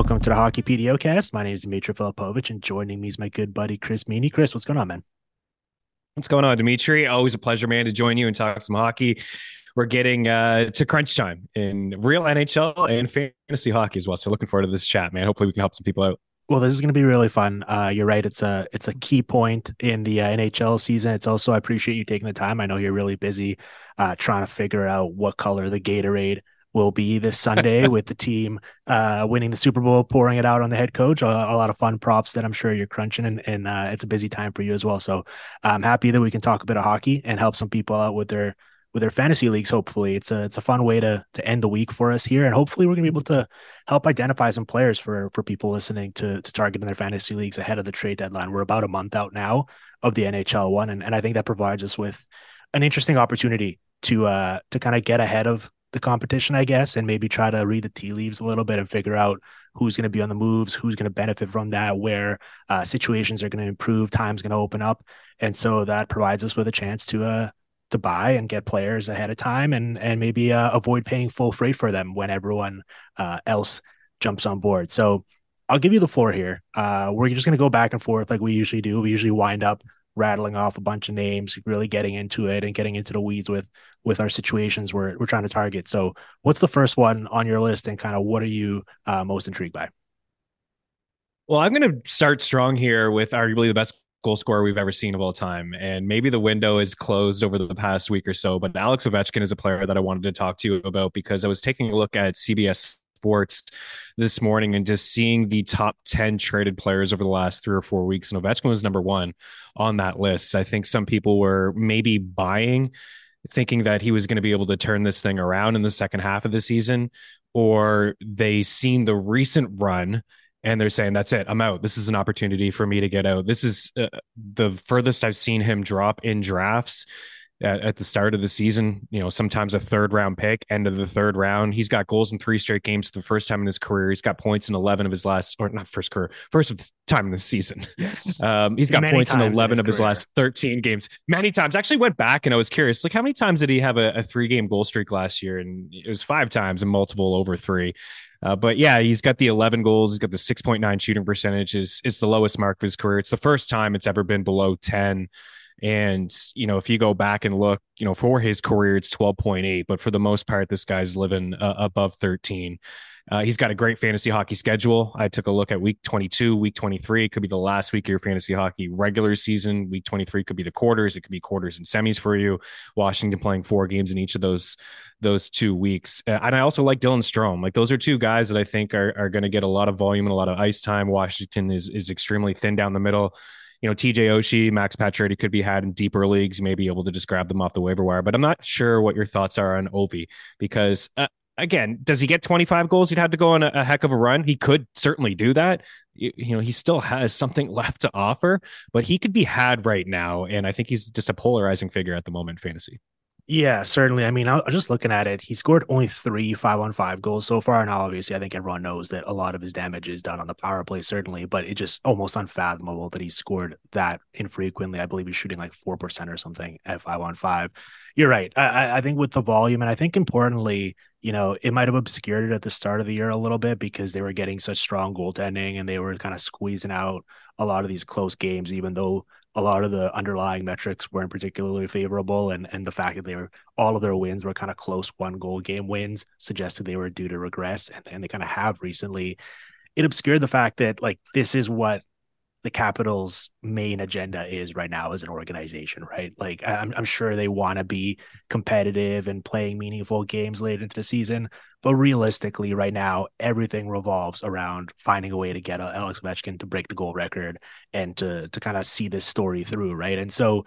Welcome to the Hockey PDO My name is Dimitri Filipovic, and joining me is my good buddy Chris Meaney. Chris, what's going on, man? What's going on, Dimitri? Always a pleasure, man, to join you and talk some hockey. We're getting uh, to crunch time in real NHL and fantasy hockey as well. So looking forward to this chat, man. Hopefully we can help some people out. Well, this is going to be really fun. Uh, you're right; it's a it's a key point in the uh, NHL season. It's also I appreciate you taking the time. I know you're really busy uh, trying to figure out what color the Gatorade will be this Sunday with the team uh, winning the Super Bowl, pouring it out on the head coach. A, a lot of fun props that I'm sure you're crunching, and, and uh, it's a busy time for you as well. So I'm happy that we can talk a bit of hockey and help some people out with their with their fantasy leagues. Hopefully, it's a it's a fun way to to end the week for us here, and hopefully we're gonna be able to help identify some players for for people listening to to target in their fantasy leagues ahead of the trade deadline. We're about a month out now of the NHL one, and and I think that provides us with an interesting opportunity to uh to kind of get ahead of the competition, I guess, and maybe try to read the tea leaves a little bit and figure out who's going to be on the moves, who's going to benefit from that, where uh, situations are going to improve, time's going to open up, and so that provides us with a chance to uh to buy and get players ahead of time, and and maybe uh, avoid paying full freight for them when everyone uh, else jumps on board. So I'll give you the floor here. Uh, we're just going to go back and forth like we usually do. We usually wind up rattling off a bunch of names, really getting into it and getting into the weeds with with our situations we're we're trying to target. So, what's the first one on your list, and kind of what are you uh, most intrigued by? Well, I'm going to start strong here with arguably the best goal scorer we've ever seen of all time. And maybe the window is closed over the past week or so, but Alex Ovechkin is a player that I wanted to talk to you about because I was taking a look at CBS Sports this morning and just seeing the top 10 traded players over the last three or four weeks. And Ovechkin was number one on that list. I think some people were maybe buying thinking that he was going to be able to turn this thing around in the second half of the season, or they seen the recent run and they're saying that's it i'm out this is an opportunity for me to get out this is uh, the furthest i've seen him drop in drafts at, at, the start of the season. You know, sometimes a third round pick, end of the third round. He's got goals in three straight games for the first time in his career. He's got points in 11 of his last, or not first career, first time in the season. Yes. Um, he's got many points in 11 in of his career. last 13 games. Many times. I actually went back and I was curious, like, how many times did he have a, a three game goal streak last year? And it was five times and multiple over three. Uh, but yeah, he's got the 11 goals. He's got the 6.9 shooting percentage. Is it's the lowest mark of his career. It's the first time it's ever been below 10. And, you know, if you go back and look, you know, for his career, it's 12.8, but for the most part, this guy's living uh, above 13. Uh, he's got a great fantasy hockey schedule. I took a look at week 22, week 23. It could be the last week of your fantasy hockey regular season. Week 23 could be the quarters. It could be quarters and semis for you. Washington playing four games in each of those those two weeks. Uh, and I also like Dylan Strome. Like those are two guys that I think are, are going to get a lot of volume and a lot of ice time. Washington is is extremely thin down the middle you know, TJ Oshie, Max Pacioretty could be had in deeper leagues. You may be able to just grab them off the waiver wire, but I'm not sure what your thoughts are on Ovi because, uh, again, does he get 25 goals? He'd have to go on a, a, heck of a run. He could certainly do that. You, you, know, he still has something left to offer, but he could be had right now. And I think he's just a polarizing figure at the moment, fantasy. Yeah, certainly. I mean, I was just looking at it. He scored only three five on five goals so far. And obviously, I think everyone knows that a lot of his damage is done on the power play, certainly, but it's just almost unfathomable that he scored that infrequently. I believe he's shooting like 4% or something at five on five. You're right. I, I think with the volume, and I think importantly, you know, it might have obscured it at the start of the year a little bit because they were getting such strong goaltending and they were kind of squeezing out a lot of these close games, even though a lot of the underlying metrics weren't particularly favorable, and and the fact that they were all of their wins were kind of close one goal game wins suggested they were due to regress, and, and they kind of have recently. It obscured the fact that like this is what the Capitals' main agenda is right now as an organization, right? Like I'm, I'm sure they want to be competitive and playing meaningful games late into the season, but realistically, right now everything revolves around finding a way to get Alex Ovechkin to break the goal record and to to kind of see this story through, right? And so,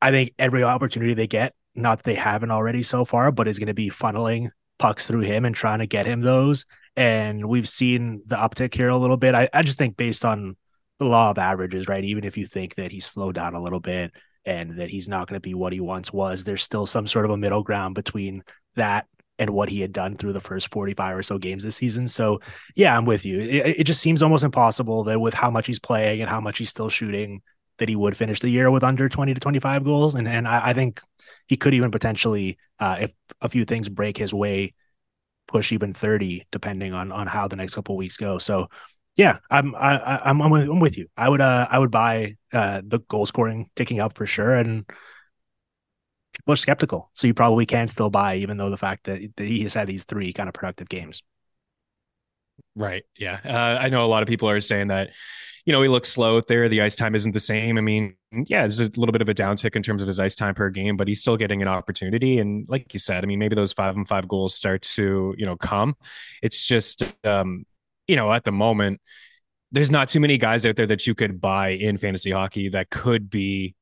I think every opportunity they get, not that they haven't already so far, but is going to be funneling pucks through him and trying to get him those. And we've seen the uptick here a little bit. I, I just think based on the law of averages, right? Even if you think that he slowed down a little bit and that he's not going to be what he once was, there's still some sort of a middle ground between that and what he had done through the first 45 or so games this season. So, yeah, I'm with you. It, it just seems almost impossible that with how much he's playing and how much he's still shooting, that he would finish the year with under 20 to 25 goals. And and I, I think he could even potentially, uh, if a few things break his way, push even 30, depending on on how the next couple weeks go. So yeah, I'm I, I'm I'm with, I'm with you. I would uh I would buy uh the goal scoring ticking up for sure, and people are skeptical, so you probably can still buy, even though the fact that, that he has had these three kind of productive games. Right. Yeah. Uh, I know a lot of people are saying that, you know, he looks slow out there. The ice time isn't the same. I mean, yeah, it's a little bit of a downtick in terms of his ice time per game, but he's still getting an opportunity. And like you said, I mean, maybe those five and five goals start to, you know, come. It's just, um, you know, at the moment, there's not too many guys out there that you could buy in fantasy hockey that could be,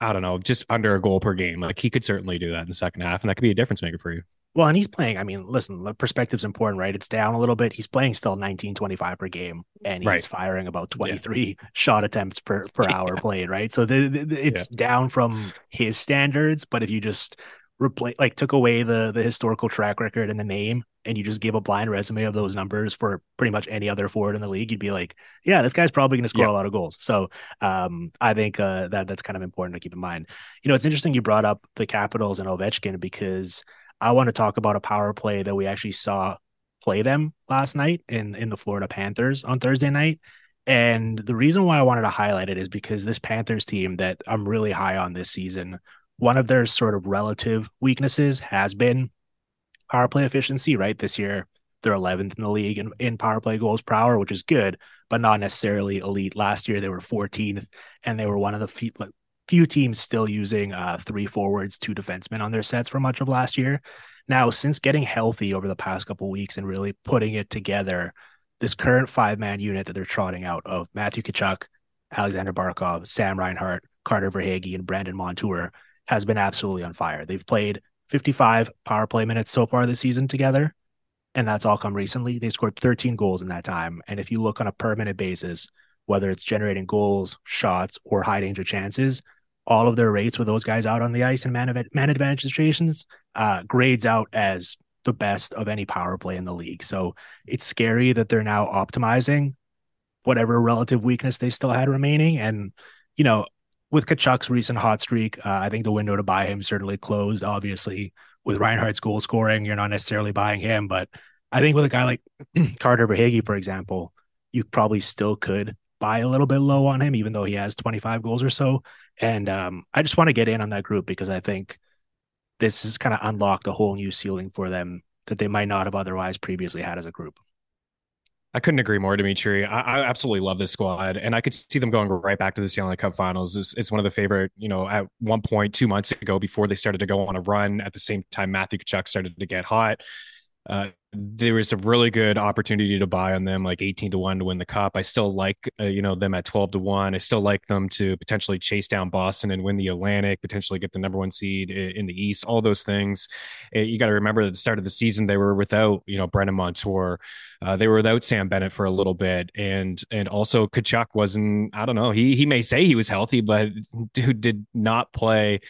I don't know, just under a goal per game. Like he could certainly do that in the second half, and that could be a difference maker for you. Well, and he's playing. I mean, listen, the perspective's important, right? It's down a little bit. He's playing still 19, 25 per game, and he's right. firing about 23 yeah. shot attempts per, per yeah. hour played, right? So the, the, it's yeah. down from his standards. But if you just replace, like, took away the the historical track record and the name, and you just give a blind resume of those numbers for pretty much any other forward in the league, you'd be like, yeah, this guy's probably going to score a lot of goals. So um, I think uh, that that's kind of important to keep in mind. You know, it's interesting you brought up the Capitals and Ovechkin because – I want to talk about a power play that we actually saw play them last night in in the Florida Panthers on Thursday night. And the reason why I wanted to highlight it is because this Panthers team that I'm really high on this season, one of their sort of relative weaknesses has been power play efficiency, right? This year, they're 11th in the league in, in power play goals per hour, which is good, but not necessarily elite. Last year, they were 14th, and they were one of the few, few teams still using uh, three forwards, two defensemen on their sets for much of last year. Now, since getting healthy over the past couple weeks and really putting it together, this current five man unit that they're trotting out of Matthew Tkachuk, Alexander Barkov, Sam Reinhart, Carter Verhaeghe, and Brandon Montour has been absolutely on fire. They've played 55 power play minutes so far this season together, and that's all come recently. They scored 13 goals in that time. And if you look on a per minute basis, whether it's generating goals, shots, or high danger chances, all of their rates with those guys out on the ice and man, man advantage situations uh, grades out as the best of any power play in the league. So it's scary that they're now optimizing whatever relative weakness they still had remaining. And, you know, with Tkachuk's recent hot streak, uh, I think the window to buy him certainly closed. Obviously, with Reinhart's goal scoring, you're not necessarily buying him. But I think with a guy like Carter Verhaeghe, for example, you probably still could buy a little bit low on him, even though he has 25 goals or so. And um, I just want to get in on that group because I think this has kind of unlocked a whole new ceiling for them that they might not have otherwise previously had as a group. I couldn't agree more, Dimitri. I, I, absolutely love this squad, and I could see them going right back to the Stanley Cup Finals. It's, it's one of the favorite, you know, at one point two months ago, before they started to go on a run. At the same time, Matthew Tkachuk started to get hot. Uh, there was a really good opportunity to buy on them, like 18 to 1 to win the cup. I still like, uh, you know, them at 12 to 1. I still like them to potentially chase down Boston and win the Atlantic, potentially get the number one seed in the East, all those things. Uh, you got to remember at the start of the season, they were without, you know, Brandon Montour. Uh, they were without Sam Bennett for a little bit. And, and also Tkachuk wasn't, I don't know, he, he may say he was healthy, but dude did not play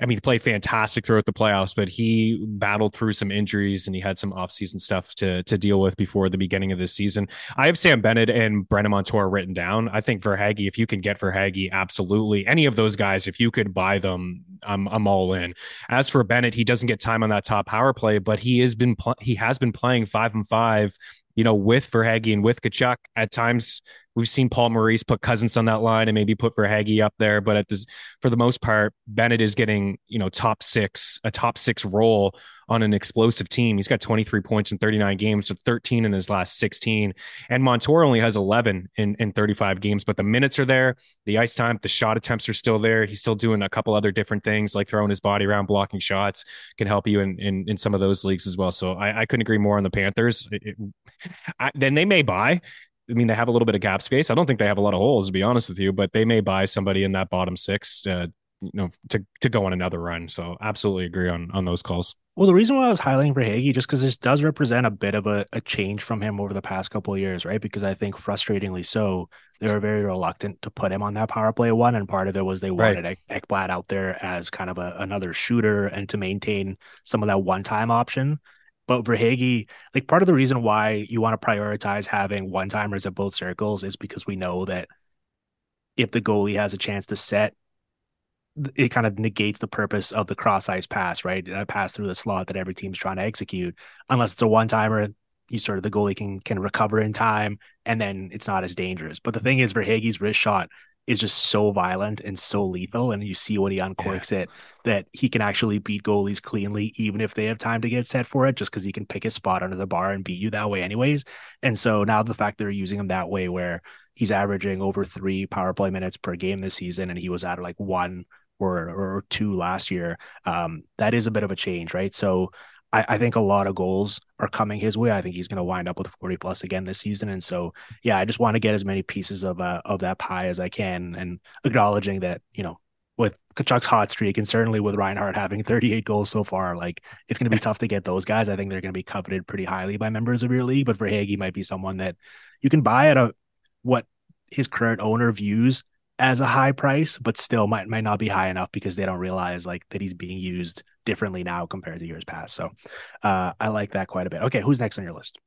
I mean, he played fantastic throughout the playoffs, but he battled through some injuries and he had some offseason stuff to to deal with before the beginning of this season. I have Sam Bennett and Brandon Montour written down. I think Verhaeghe, if you can get Verhaeghe, absolutely any of those guys, if you could buy them, I'm I'm all in. As for Bennett, he doesn't get time on that top power play, but he has been pl- he has been playing five and five you know, with Verhaeghe and with Tkachuk At times, we've seen Paul Maurice put Cousins on that line and maybe put Verhaeghe up there, but at this, for the most part, Bennett is getting you know top six, a top six role on an explosive team. He's got 23 points in 39 games, so 13 in his last 16. And Montour only has 11 in, in 35 games, but the minutes are there, the ice time, the shot attempts are still there. He's still doing a couple other different things like throwing his body around, blocking shots, can help you in in, in some of those leagues as well. So I, I couldn't agree more on the Panthers. It, it, I, then they may buy. I mean, they have a little bit of gap space. I don't think they have a lot of holes, to be honest with you, but they may buy somebody in that bottom six, uh, you know, to to go on another run. So absolutely agree on on those calls. Well, the reason why I was highlighting Verhaeghe just because this does represent a bit of a, a change from him over the past couple of years, right? Because I think frustratingly so, they were very reluctant to put him on that power play one, and part of it was they wanted right. Ekblad out there as kind of a, another shooter and to maintain some of that one time option. But Verhaeghe, like part of the reason why you want to prioritize having one timers at both circles is because we know that if the goalie has a chance to set, it kind of negates the purpose of the cross ice pass, right? That pass through the slot that every team's trying to execute, unless it's a one timer. You sort of the goalie can can recover in time, and then it's not as dangerous. But the thing is, Verhaeghe's wrist shot is just so violent and so lethal. And you see when he uncorks yeah. it that he can actually beat goalies cleanly, even if they have time to get set for it, just because he can pick his spot under the bar and beat you that way, anyways. And so now the fact they're using him that way, where he's averaging over three power play minutes per game this season, and he was at like one or or two last year, um, that is a bit of a change, right? So I, I, think a lot of goals are coming his way. I think he's going to wind up with 40 plus again this season. And so, yeah, I just want to get as many pieces of uh, of that pie as I can, and acknowledging that you know with Tkachuk's hot streak, and certainly with Reinhart having 38 goals so far, like it's going to be tough to get those guys. I think they're going to be coveted pretty highly by members of your league. But Verhaeghe might be someone that you can buy at a what his current owner views as a high price, but still might might not be high enough because they don't realize like that he's being used differently now compared to years past. So uh, I like that quite a bit. Okay, who's next on your list?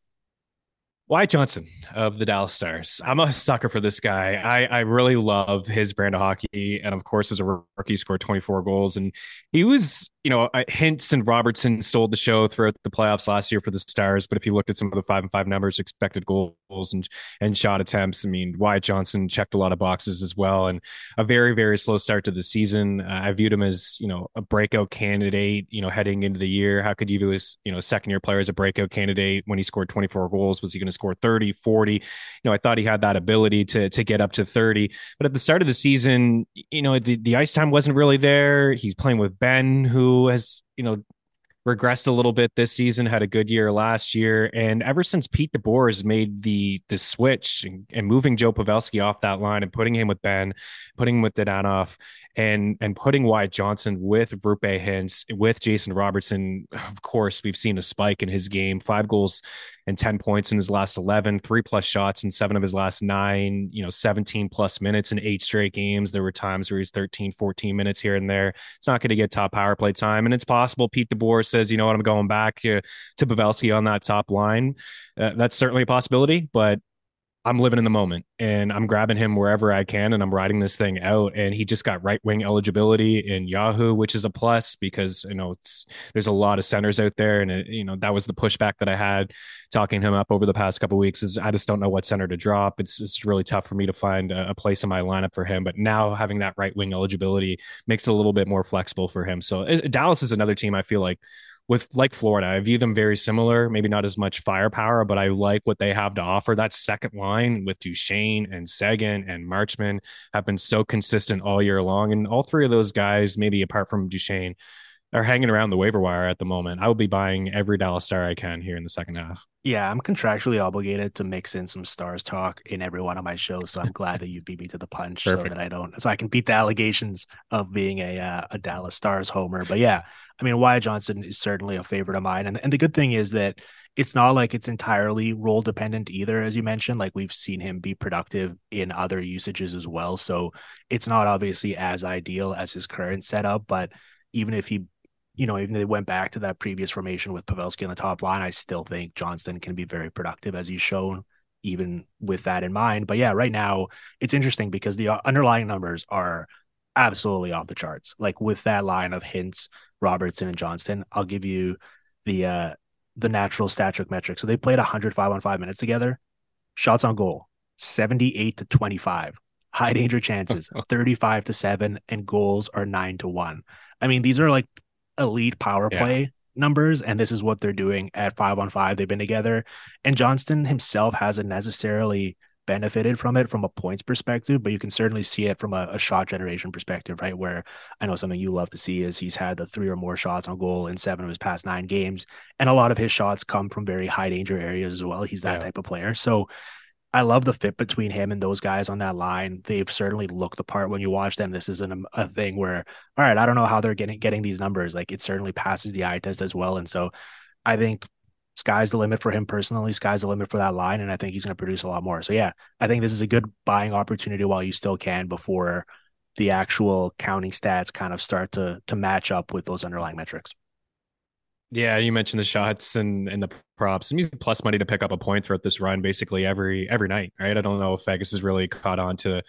Wyatt Johnston of the Dallas Stars. I'm a sucker for this guy. I, I really love his brand of hockey. And of course, as a rookie, scored 24 goals. And he was, you know, Hintz and Robertson stole the show throughout the playoffs last year for the Stars. But if you looked at some of the five and five numbers, expected goals and, and shot attempts, I mean, Wyatt Johnston checked a lot of boxes as well. And a very, very slow start to the season. Uh, I viewed him as, you know, a breakout candidate, you know, heading into the year. How could you view his, you know, second year player as a breakout candidate when he scored 24 goals? Was he going to score 30, 40. You know, I thought he had that ability to to get up to 30. But at the start of the season, you know, the, the ice time wasn't really there. He's playing with Benn who has, you know, regressed a little bit this season, had a good year last year. And ever since Pete DeBoer has made the the switch and, and, moving Joe Pavelski off that line and putting him with Benn, putting him with Dadonov, and and putting Wyatt Johnston with Roope Hintz, with Jason Robertson, of course, we've seen a spike in his game. Five goals and 10 points in his last 11, three plus shots in seven of his last nine, you know, 17 plus minutes in eight straight games. There were times where he's 13, 14 minutes here and there. It's not going to get top power play time. And it's possible Pete DeBoer says, you know what, I'm going back to, to Pavelski on that top line. Uh, that's certainly a possibility, but I'm living in the moment and I'm grabbing him wherever I can and I'm riding this thing out. And he just got right wing eligibility in Yahoo, which is a plus because, you know, there's a lot of centers out there. And, it, you know, that was the pushback that I had talking him up over the past couple weeks is I just don't know what center to drop. It's, it's really tough for me to find a, a place in my lineup for him. But now having that right wing eligibility makes it a little bit more flexible for him. So it, Dallas is another team I feel like with like Florida, I view them very similar, maybe not as much firepower, but I like what they have to offer. That second line with Duchene and Seguin and Marchment have been so consistent all year long. And all three of those guys, maybe apart from Duchene, are hanging around the waiver wire at the moment. I will be buying every Dallas Star I can here in the second half. Yeah, I'm contractually obligated to mix in some stars talk in every one of my shows, so I'm glad that you beat me to the punch Perfect. so that I don't, so I can beat the allegations of being a uh, a Dallas Stars homer. But yeah, I mean, Wyatt Johnston is certainly a favorite of mine, and and the good thing is that it's not like it's entirely role dependent either, as you mentioned. Like we've seen him be productive in other usages as well, so it's not obviously as ideal as his current setup, but even if he you know, even they went back to that previous formation with Pavelski on the top line, I still think Johnston can be very productive as he's shown, even with that in mind. But yeah, right now it's interesting because the underlying numbers are absolutely off the charts. Like with that line of Hintz, Robertson, and Johnston, I'll give you the uh the Natural Stat Trick. So they played 105 on five minutes together. Shots on goal, 78 to 25. High danger chances, 35 to 7, and goals are 9 to 1. I mean, these are like elite power play yeah. numbers, and this is what they're doing at five on five. They've been together, and Johnston himself hasn't necessarily benefited from it from a points perspective, but you can certainly see it from a, a, shot generation perspective, right? Where I know something you love to see is he's had the three or more shots on goal in seven of his past nine games, and a lot of his shots come from very high danger areas as well. He's that yeah. type of player, so I love the fit between him and those guys on that line. They've certainly looked the part when you watch them. This isn't a, a, thing where, all right, I don't know how they're getting getting these numbers. Like it certainly passes the eye test as well. And so I think sky's the limit for him personally. Sky's the limit for that line. And I think he's going to produce a lot more. So yeah, I think this is a good buying opportunity while you still can before the actual counting stats kind of start to to match up with those underlying metrics. Yeah, you mentioned the shots and and the props. I mean, plus money to pick up a point throughout this run, basically every every night, right? I don't know if Vegas has really caught on to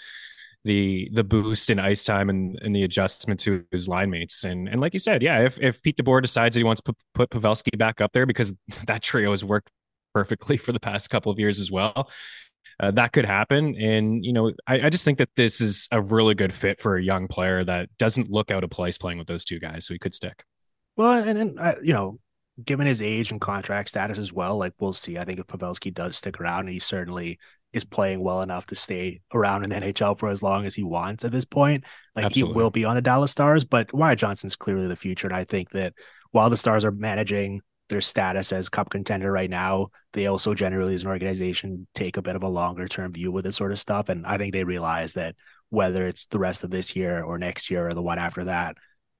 the the boost in ice time and, and the adjustment to his line mates. And and like you said, yeah, if if Pete DeBoer decides that he wants to put, Pavelski back up there because that trio has worked perfectly for the past couple of years as well. Uh, that could happen. And, you know, I, I, just think that this is a really good fit for a young player that doesn't look out of place playing with those two guys. So he could stick. Well, and, and uh, you know, given his age and contract status as well, like we'll see. I think if Pavelski does stick around, and he certainly is playing well enough to stay around in the NHL for as long as he wants at this point, like Absolutely. he will be on the Dallas Stars. But Wyatt Johnston's clearly the future, and I think that while the Stars are managing their status as cup contender right now, they also generally as an organization take a bit of a longer term view with this sort of stuff. And I think they realize that whether it's the rest of this year or next year or the one after that,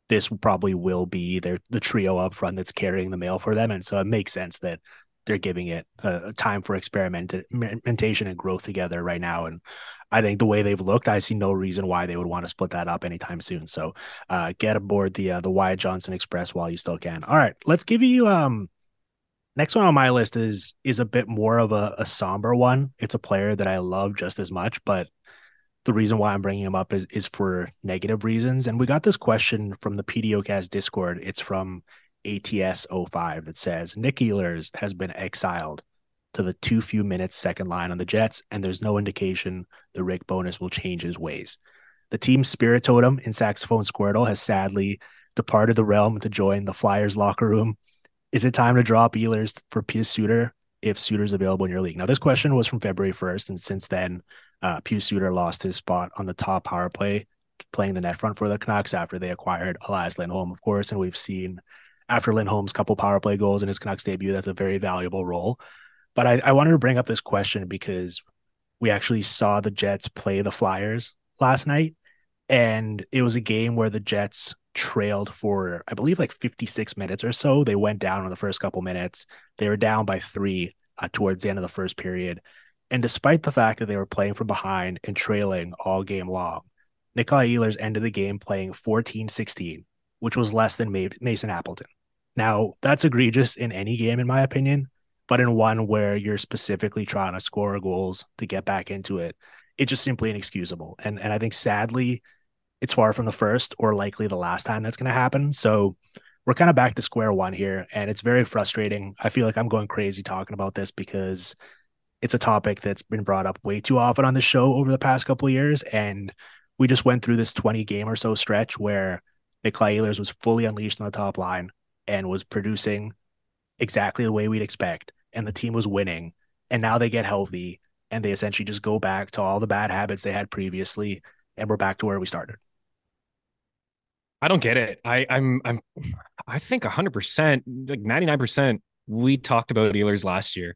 this probably will be their the trio up front that's carrying the mail for them. And so it makes sense that they're giving it a, time for experimentation and growth together right now. And I think the way they've looked, I see no reason why they would want to split that up anytime soon. So uh, get aboard the uh, the Wyatt Johnston Express while you still can. All right, let's give you um next one on my list is is a bit more of a, a somber one. It's a player that I love just as much, but the reason why I'm bringing him up is is for negative reasons. And we got this question from the PDOcast Discord. It's from ATS 05 that says Nick Ehlers has been exiled to the too few minutes second line on the Jets, and there's no indication the Rick Bowness will change his ways. The team's spirit totem in Saxophone Squirtle has sadly departed the realm to join the Flyers locker room. Is it time to drop Ehlers for Pius Suter if Suter's available in your league? Now, this question was from February 1st, and since then, uh, Pius Suter lost his spot on the top power play, playing the net front for the Canucks after they acquired Elias Lindholm, of course. And we've seen after Lindholm's couple power play goals in his Canucks debut, that's a very valuable role. But I, I wanted to bring up this question because we actually saw the Jets play the Flyers last night. And it was a game where the Jets trailed for, I believe, like 56 minutes or so. They went down in the first couple minutes. They were down by three uh, towards the end of the first period. And despite the fact that they were playing from behind and trailing all game long, Nikolai Ehlers ended the game playing 14 16, which was less than Mason Appleton. Now, that's egregious in any game, in my opinion, but in one where you're specifically trying to score goals to get back into it, it's just simply inexcusable. And and I think sadly, it's far from the first or likely the last time that's going to happen. So we're kind of back to square one here, and it's very frustrating. I feel like I'm going crazy talking about this because it's a topic that's been brought up way too often on the show over the past couple of years, and we just went through this 20 game or so stretch where Nikolai Ehlers was fully unleashed on the top line and was producing exactly the way we'd expect, and the team was winning. And now they get healthy and they essentially just go back to all the bad habits they had previously, and we're back to where we started. I don't get it. I, I'm I'm I think 100 percent, like 99 percent. We talked about Ehlers last year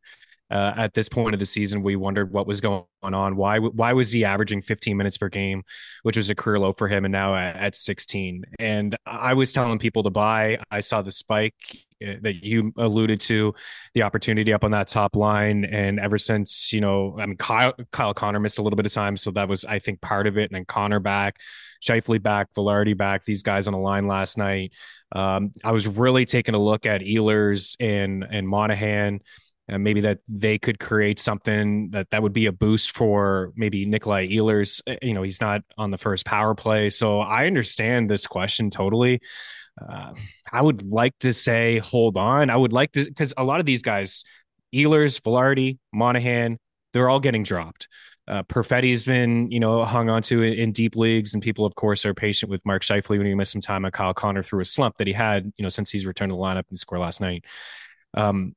uh, at this point of the season, we wondered what was going on. Why why was he averaging 15 minutes per game, which was a career low for him, and now at, at 16? And I was telling people to buy. I saw the spike uh, that you alluded to, the opportunity up on that top line, and ever since you know, I mean, Kyle Kyle Connor missed a little bit of time, so that was I think part of it. And then Connor back, Scheifele back, Vilardi back. These guys on the line last night. Um, I was really taking a look at Ehlers and and Monahan and maybe that they could create something that that would be a boost for maybe Nikolai Ehlers. Eh, you know, he's not on the first power play, so I understand this question totally. Uh, I would like to say hold on. I would like to because a lot of these guys, Ehlers, Vilardi, Monahan, they're all getting dropped. Uh, Perfetti's been, you know, hung onto in, in deep leagues, and people, of course, are patient with Mark Scheifele when he missed some time. And Kyle Connor through a slump that he had, you know, since he's returned to the lineup and scored last night. Um,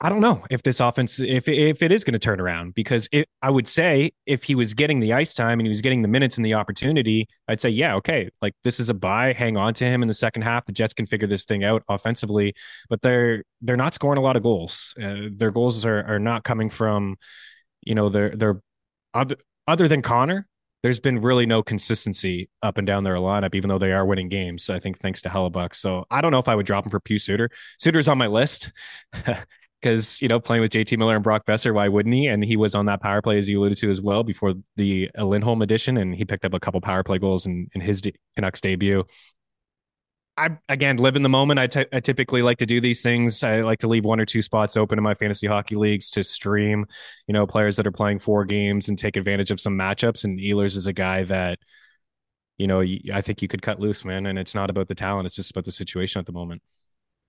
I don't know if this offense, if if it is going to turn around, because it, I would say if he was getting the ice time and he was getting the minutes and the opportunity, I'd say yeah, okay, like this is a buy. Hang on to him in the second half. The Jets can figure this thing out offensively, but they're they're not scoring a lot of goals. Uh, their goals are are not coming from, you know, their their other other than Connor. There's been really no consistency up and down their lineup, even though they are winning games. I think thanks to Hellebuyck. So I don't know if I would drop him for Pius Suter. Suter's on my list. because you know playing with JT Miller and Brock Boeser, why wouldn't he? And he was on that power play as you alluded to as well before the uh, Lindholm edition, and he picked up a couple power play goals in, in his de- Canucks debut. I again live in the moment. I, t- I typically like to do these things. I like to leave one or two spots open in my fantasy hockey leagues to stream, you know, players that are playing four games and take advantage of some matchups. And Ehlers is a guy that, you know, I think you could cut loose, man. And it's not about the talent; it's just about the situation at the moment.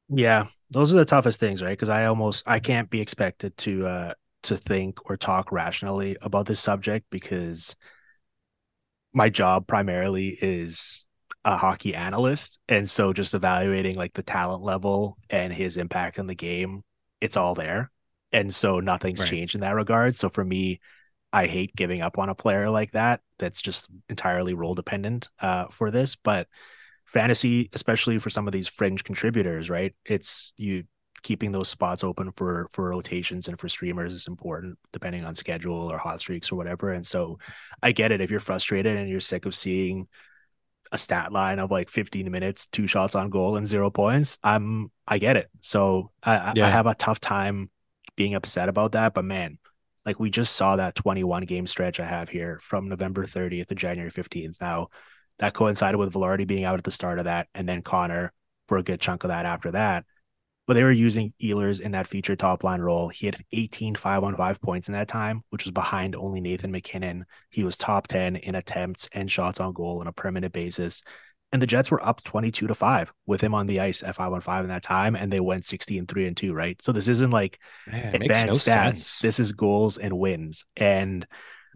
Yeah, those are the toughest things, right? Because I almost I can't be expected to uh to think or talk rationally about this subject because my job primarily is a hockey analyst and so just evaluating like the talent level and his impact on the game it's all there and so nothing's right. changed in that regard so for me i hate giving up on a player like that that's just entirely role dependent uh, for this but fantasy especially for some of these fringe contributors right it's you keeping those spots open for for rotations and for streamers is important depending on schedule or hot streaks or whatever and so i get it if you're frustrated and you're sick of seeing a stat line of like 15 minutes, two shots on goal and zero points, I'm I get it. So I, yeah. I have a tough time being upset about that. But man, like we just saw that 21 game stretch I have here from November 30th to January 15th. Now that coincided with Vilardi being out at the start of that, and then Connor for a good chunk of that after that but they were using Ehlers in that feature top line role. He had 18 five on five points in that time, which was behind only Nathan MacKinnon. He was top 10 in attempts and shots on goal on a permanent basis. And the Jets were up 22 to 5 with him on the ice at 5 on 5 in that time. And they went 60 and 3 and 2, right? So this isn't like Man, advanced no stats. Sense. This is goals and wins. And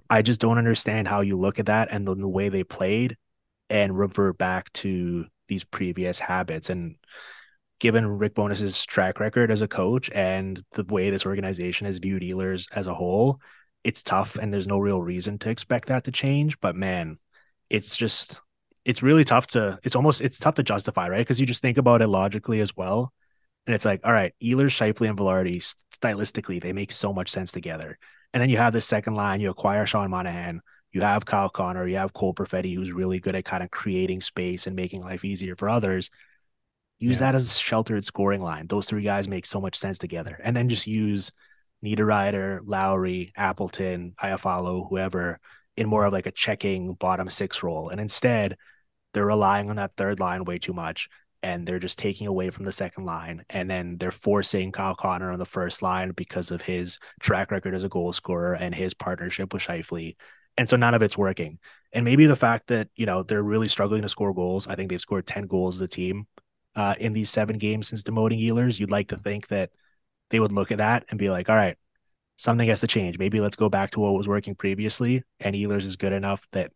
I just don't understand how you look at that and the, the way they played and revert back to these previous habits. And given Rick Bowness's track record as a coach and the way this organization has viewed Ehlers as a whole, it's tough and there's no real reason to expect that to change. But man, it's just it's really tough to it's almost it's tough to justify, right? Because you just think about it logically as well. And it's like, all right, Ehlers, Scheifele, and Vilardi, stylistically, they make so much sense together. And then you have this second line, you acquire Sean Monahan, you have Kyle Connor, you have Cole Perfetti, who's really good at kind of creating space and making life easier for others. Use yeah. that as a sheltered scoring line. Those three guys make so much sense together. And then just use Niederreiter, Lowry, Appleton, Iafallo, whoever in more of like a checking bottom six role. And instead, they're relying on that third line way too much. And they're just taking away from the second line. And then they're forcing Kyle Connor on the first line because of his track record as a goal scorer and his partnership with Scheifele. And so none of it's working. And maybe the fact that, you know, they're really struggling to score goals. I think they've scored 10 goals as a team uh, in these seven games since demoting Ehlers, you'd like to think that they would look at that and be like, all right, something has to change. Maybe let's go back to what was working previously. And Ehlers is good enough that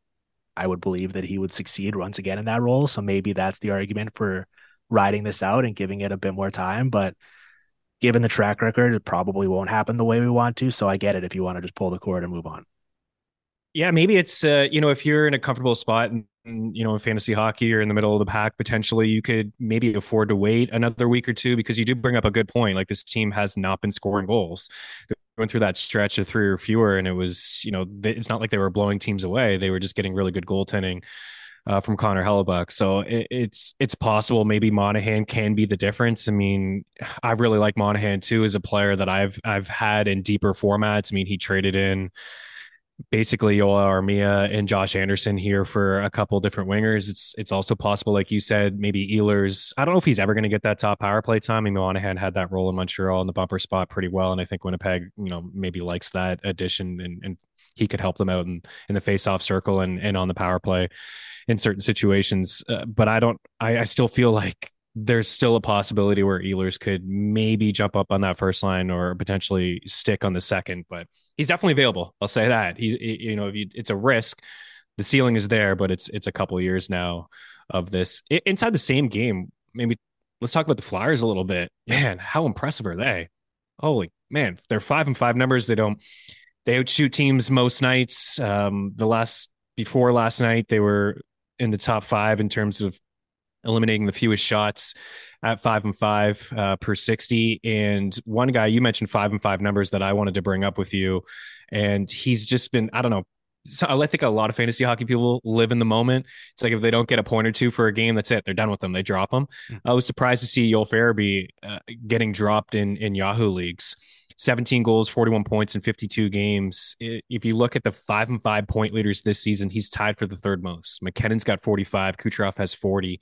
I would believe that he would succeed once again in that role. So maybe that's the argument for riding this out and giving it a bit more time. But given the track record, it probably won't happen the way we want to. So I get it if you want to just pull the cord and move on. Yeah, maybe it's uh, you know if you're in a comfortable spot and you know in fantasy hockey or in the middle of the pack, potentially you could maybe afford to wait another week or two because you do bring up a good point. Like this team has not been scoring goals. Went through that stretch of three or fewer, and it was you know it's not like they were blowing teams away. They were just getting really good goaltending. Uh, from Connor Hellebuyck. So it, it's it's possible maybe Monahan can be the difference. I mean, I really like Monahan too as a player that I've I've had in deeper formats. I mean, he traded in basically Joel Armia and Josh Anderson here for a couple different wingers. It's it's also possible, like you said, maybe Ehlers. I don't know if he's ever going to get that top power play time. I mean, Monahan had that role in Montreal in the bumper spot pretty well, and I think Winnipeg, you know, maybe likes that addition and, and he could help them out in, in the face-off circle and, and on the power play in certain situations. Uh, but I don't. I, I still feel like there's still a possibility where Ehlers could maybe jump up on that first line or potentially stick on the second, but he's definitely available. I'll say that. He's you know, if you, it's a risk. The ceiling is there, but it's it's a couple years now of this it, inside the same game. Maybe let's talk about the Flyers a little bit. Man, how impressive are they? Holy man, they're five and five numbers. They don't they outshoot teams most nights. Um, the last before last night, they were in the top five in terms of eliminating the fewest shots at five and five uh, per 60. And one guy, you mentioned five and five numbers that I wanted to bring up with you. And he's just been, I don't know. So I think a lot of fantasy hockey people live in the moment. It's like if they don't get a point or two for a game, that's it. They're done with them. They drop them. Mm-hmm. I was surprised to see Joel Farabee uh, getting dropped in in Yahoo leagues. 17 goals, 41 points in 52 games. If you look at the five and five point leaders this season, he's tied for the third most. MacKinnon's got 45, Kucherov has 40.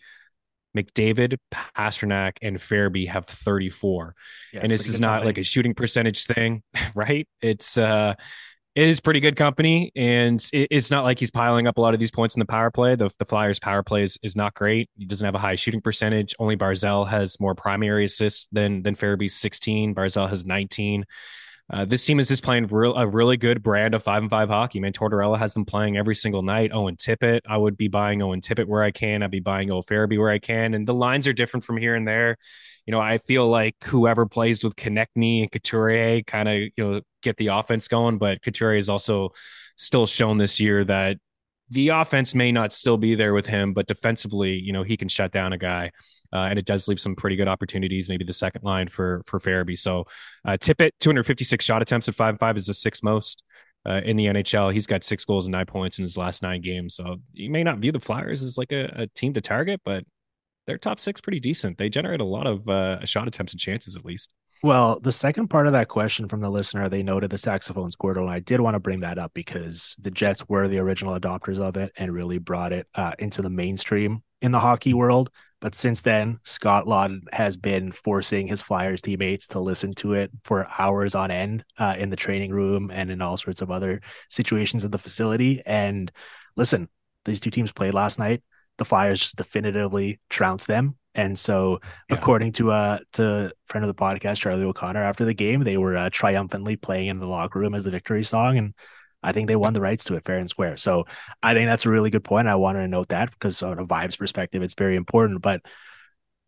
McDavid, Pastrnak, and Farabee have 34. Yeah, and this is not company. like a shooting percentage thing, right? It's uh it is pretty good company, and it, it's not like he's piling up a lot of these points in the power play. The, the Flyers' power play is, is not great. He doesn't have a high shooting percentage. Only Barzal has more primary assists than than Farabee's 16. Barzal has 19. Uh, this team is just playing real, a really good brand of five and five hockey. Man, Tortorella has them playing every single night. Owen Tippett, I would be buying Owen Tippett where I can. I'd be buying Old where I can. And the lines are different from here and there. You know, I feel like whoever plays with Konecny and Couturier kind of, you know, get the offense going. But Couturier is also still shown this year that the offense may not still be there with him, but defensively, you know, he can shut down a guy. Uh, and it does leave some pretty good opportunities, maybe the second line for for Farabee. So uh, Tippett, 256 shot attempts at five five is the sixth most uh, in the NHL. He's got six goals and nine points in his last nine games. So you may not view the Flyers as like a, a team to target, but their top six pretty decent. They generate a lot of uh, shot attempts and chances at least. Well, the second part of that question from the listener, they noted the saxophone squirtle, and I did want to bring that up because the Jets were the original adopters of it and really brought it uh, into the mainstream in the hockey world. But since then, Scott Laughton has been forcing his Flyers teammates to listen to it for hours on end uh, in the training room and in all sorts of other situations at the facility. And listen, these two teams played last night. The Flyers just definitively trounced them. And so, Yeah. according to uh to friend of the podcast Charlie O'Connor, after the game, they were uh, triumphantly playing in the locker room as the victory song, and I think they won the rights to it fair and square. So I think that's a really good point. I wanted to note that because on a vibes perspective, it's very important. But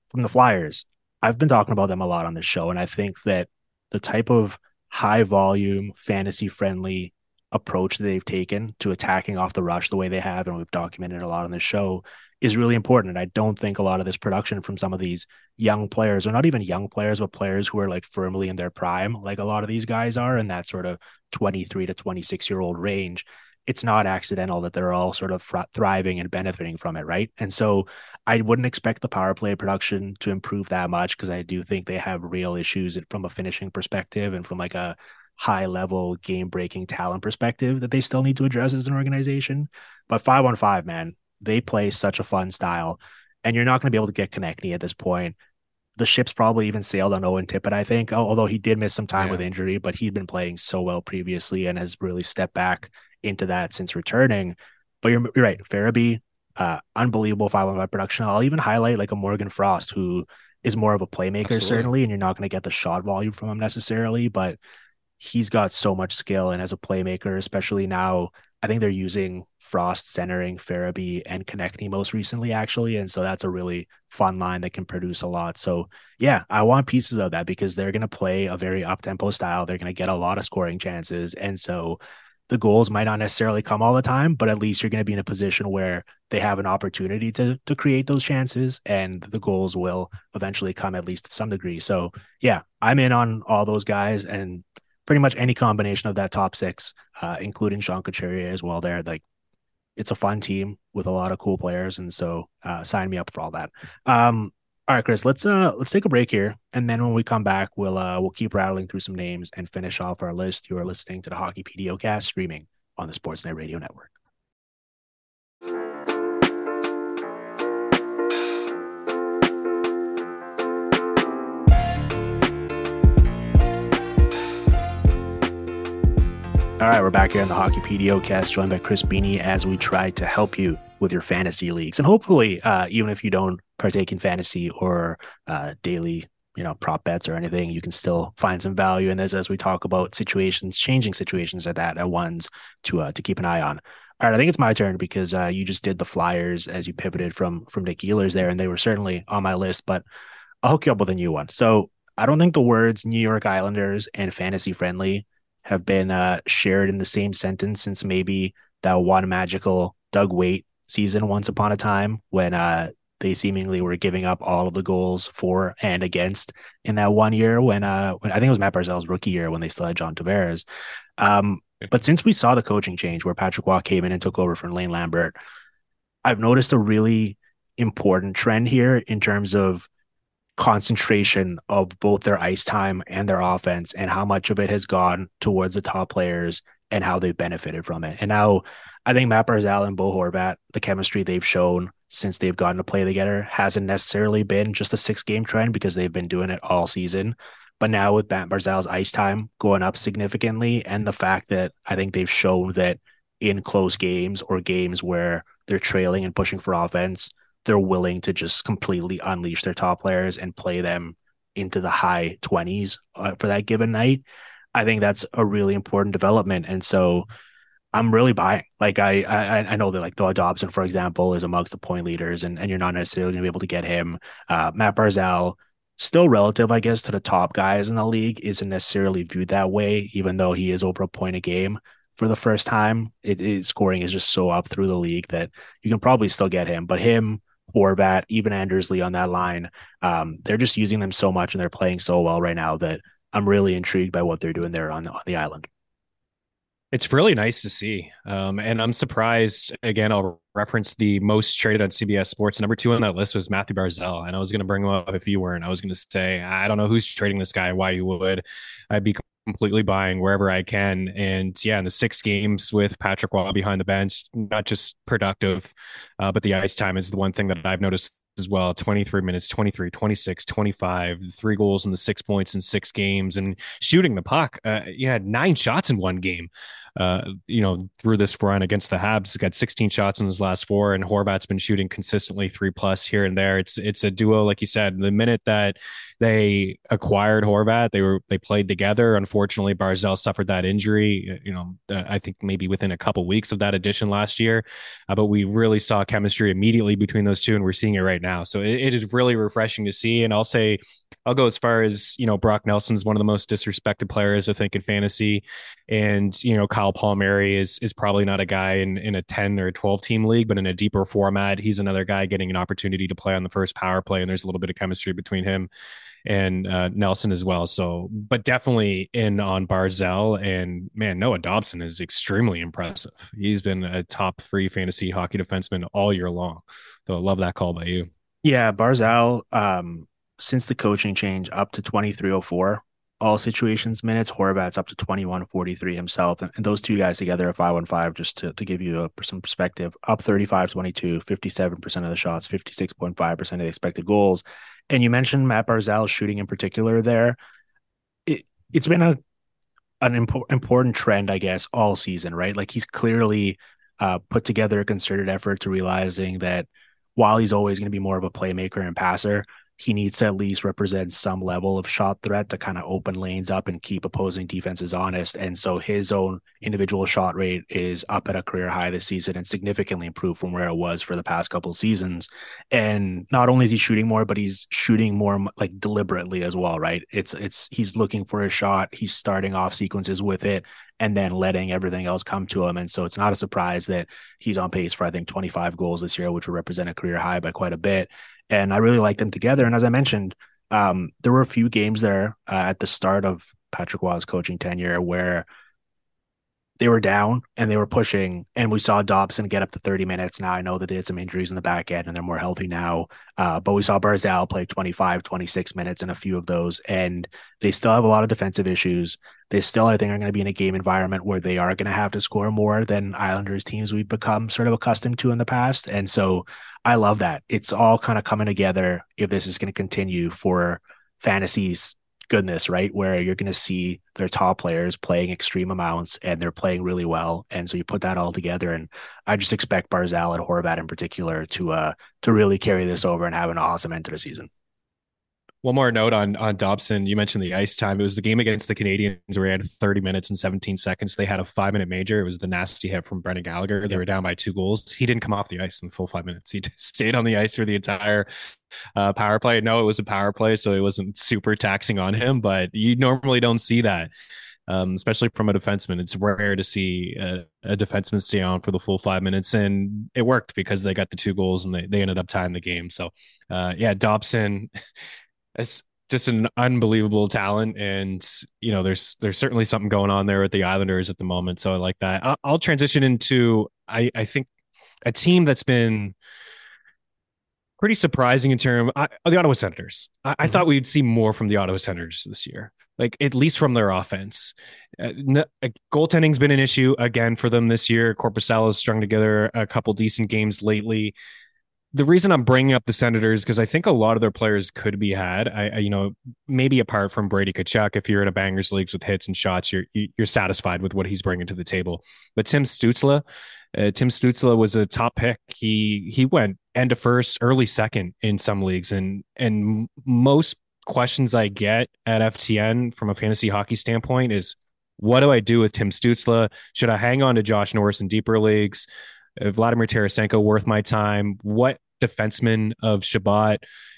from the Flyers, I've been talking about them a lot on this show, and I think that the type of high volume, fantasy friendly approach that they've taken to attacking off the rush the way they have, and we've documented a lot on this show, is really important. And I don't think a lot of this production from some of these young players, or not even young players, but players who are like firmly in their prime, like a lot of these guys are in that sort of 23 to 26 year old range. It's not accidental that they're all sort of thriving and benefiting from it, right? And so I wouldn't expect the power play production to improve that much because I do think they have real issues from a finishing perspective and from like a high level game breaking talent perspective that they still need to address as an organization. But five on five, man, they play such a fun style, and you're not going to be able to get Konecny at this point. The ship's probably even sailed on Owen Tippett, I think, although he did miss some time Yeah. with injury, but he'd been playing so well previously and has really stepped back into that since returning. But you're, you're right, Farabee, uh, unbelievable five on five production. I'll even highlight like a Morgan Frost who is more of a playmaker, Absolutely. certainly, and you're not going to get the shot volume from him necessarily, but he's got so much skill and as a playmaker, especially now, I think they're using Frost centering Farabee and Konecny most recently, actually. And so that's a really fun line that can produce a lot. So yeah, I want pieces of that because they're going to play a very up tempo style. They're going to get a lot of scoring chances. And so the goals might not necessarily come all the time, but at least you're going to be in a position where they have an opportunity to to create those chances and the goals will eventually come at least to some degree. So yeah, I'm in on all those guys and pretty much any combination of that top six, uh, including Sean Couturier as well. There, like it's a fun team with a lot of cool players, and so uh, sign me up for all that. Um, all right, Chris, let's uh let's take a break here, and then when we come back, we'll uh we'll keep rattling through some names and finish off our list. You are listening to the Hockey PDO cast streaming on the Sportsnet Radio Network. All right, we're back here on the Hockey PDO cast, joined by Chris Meaney as we try to help you with your fantasy leagues. And hopefully, uh, even if you don't partake in fantasy or uh, daily, you know, prop bets or anything, you can still find some value in this as we talk about situations, changing situations at that at ones to uh, to keep an eye on. All right, I think it's my turn because uh, you just did the Flyers as you pivoted from from Nick Ehlers there, and they were certainly on my list. But I'll hook you up with a new one. So I don't think the words New York Islanders and fantasy friendly have been uh, shared in the same sentence since maybe that one magical Doug Weight season once upon a time when uh, they seemingly were giving up all of the goals for and against in that one year when uh when I think it was Matt Barzal's rookie year when they still had John Tavares. Um, but since we saw the coaching change where Patrick Roy came in and took over from Lane Lambert, I've noticed a really important trend here in terms of concentration of both their ice time and their offense and how much of it has gone towards the top players and how they've benefited from it. And now I think Matt Barzal and Bo Horvat, the chemistry they've shown since they've gotten to play together hasn't necessarily been just a six game trend because they've been doing it all season. But now with Matt Barzal's ice time going up significantly and the fact that I think they've shown that in close games or games where they're trailing and pushing for offense, they're willing to just completely unleash their top players and play them into the high 20s uh, for that given night. I think that's a really important development. And so I'm really buying. Like I, I, I know that like Noah Dobson, for example, is amongst the point leaders, and, and you're not necessarily going to be able to get him. Uh, Matt Barzal, still relative, I guess, to the top guys in the league, isn't necessarily viewed that way, even though he is over a point a game for the first time. It, it scoring is just so up through the league that you can probably still get him. But him, Horvat, even Anders Lee on that line, um, they're just using them so much and they're playing so well right now that I'm really intrigued by what they're doing there on the, on the island. It's really nice to see. Um, and I'm surprised. Again, I'll reference the most traded on CBS Sports. Number two on that list was Matthew Barzal. And I was going to bring him up if you weren't. I was going to say, I don't know who's trading this guy, why you would. I'd be completely buying wherever I can. And yeah, in the six games with Patrick Roy behind the bench, not just productive, uh, but the ice time is the one thing that I've noticed as well. 23 minutes 23 26 25 three goals and the six points in six games and shooting the puck. Uh, you had nine shots in one game uh, you know, through this run against the Habs. He's got 16 shots in his last four, and Horvat's been shooting consistently three plus here and there. It's it's a duo, like you said. The minute that they acquired Horvat, they were they played together. Unfortunately, Barzal suffered that injury. You know, uh, I think maybe within a couple weeks of that addition last year, uh, but we really saw chemistry immediately between those two, and we're seeing it right now. So it, it is really refreshing to see. And I'll say, I'll go as far as you know, Brock Nelson's one of the most disrespected players I think in fantasy, and you know, Kyle Palmieri is is probably not a guy in in a 10 or a 12 team league, but in a deeper format, he's another guy getting an opportunity to play on the first power play, and there's a little bit of chemistry between him and uh, Nelson as well. So, but definitely in on Barzal and man, Noah Dobson is extremely impressive. He's been a top three fantasy hockey defenseman all year long. So, I love that call by you. Yeah, Barzal, Um, since the coaching change up to 2304 all situations minutes. Horvat's up to 21-43 himself. And, and, those two guys together at 5-1-5, just to, to give you a, some perspective, up 35-22, 57% of the shots, 56.5% of the expected goals. And you mentioned Matt Barzal shooting in particular there. It, it's been a an impo- important trend, I guess, all season, right? Like he's clearly uh, put together a concerted effort to realizing that while he's always going to be more of a playmaker and passer, he needs to at least represent some level of shot threat to kind of open lanes up and keep opposing defenses honest. And so his own individual shot rate is up at a career high this season and significantly improved from where it was for the past couple seasons. And not only is he shooting more, but he's shooting more like deliberately as well, right? It's it's he's looking for a shot, he's starting off sequences with it and then letting everything else come to him. And so it's not a surprise that he's on pace for I think 25 goals this year, which would represent a career high by quite a bit and I really liked them together. And as I mentioned, um, there were a few games there uh, at the start of Patrick Roy's coaching tenure where they were down and they were pushing, and we saw Dobson get up to 30 minutes. Now I know that they had some injuries in the back end and they're more healthy now, uh, but we saw Barzal play 25, 26 minutes in a few of those, and they still have a lot of defensive issues. They still, I think, are going to be in a game environment where they are going to have to score more than Islanders teams we've become sort of accustomed to in the past. And so I love that. It's all kind of coming together if this is going to continue for fantasies goodness, right? Where you're going to see their top players playing extreme amounts and they're playing really well. And so you put that all together, and I just expect Barzal and Horvat in particular to uh to really carry this over and have an awesome end to the season. One more note on on Dobson. You mentioned the ice time. It was the game against the Canadiens where he had 30 minutes and 17 seconds. They had a five minute major. It was the nasty hit from Brendan Gallagher. They were down by two goals. He didn't come off the ice in the full five minutes. He stayed on the ice for the entire uh, power play. No, it was a power play, so it wasn't super taxing on him. But you normally don't see that. Um, especially from a defenseman. It's rare to see a, a, defenseman stay on for the full five minutes, and it worked because they got the two goals and they, they ended up tying the game. So, uh, yeah, Dobson, it's just an unbelievable talent, and you know, there's there's certainly something going on there with the Islanders at the moment. So I like that. I'll, I'll, transition into I I think a team that's been pretty surprising in terms of the Ottawa Senators. I, mm-hmm. I, thought we'd see more from the Ottawa Senators this year, like at least from their offense. Uh, no, uh, goaltending's been an issue again for them this year. Korpisalo has strung together a couple decent games lately. The reason I'm bringing up the Senators because I think a lot of their players could be had. I, I, you know, maybe apart from Brady Tkachuk, if you're in a bangers leagues with hits and shots, you're you're satisfied with what he's bringing to the table. But Tim Stützle, uh, Tim Stützle was a top pick. He he went end of first, early second in some leagues, and and most questions I get at FTN from a fantasy hockey standpoint is, what do I do with Tim Stützle? Should I hang on to Josh Norris in deeper leagues? Uh, Vladimir Tarasenko worth my time? What defenseman of Chabot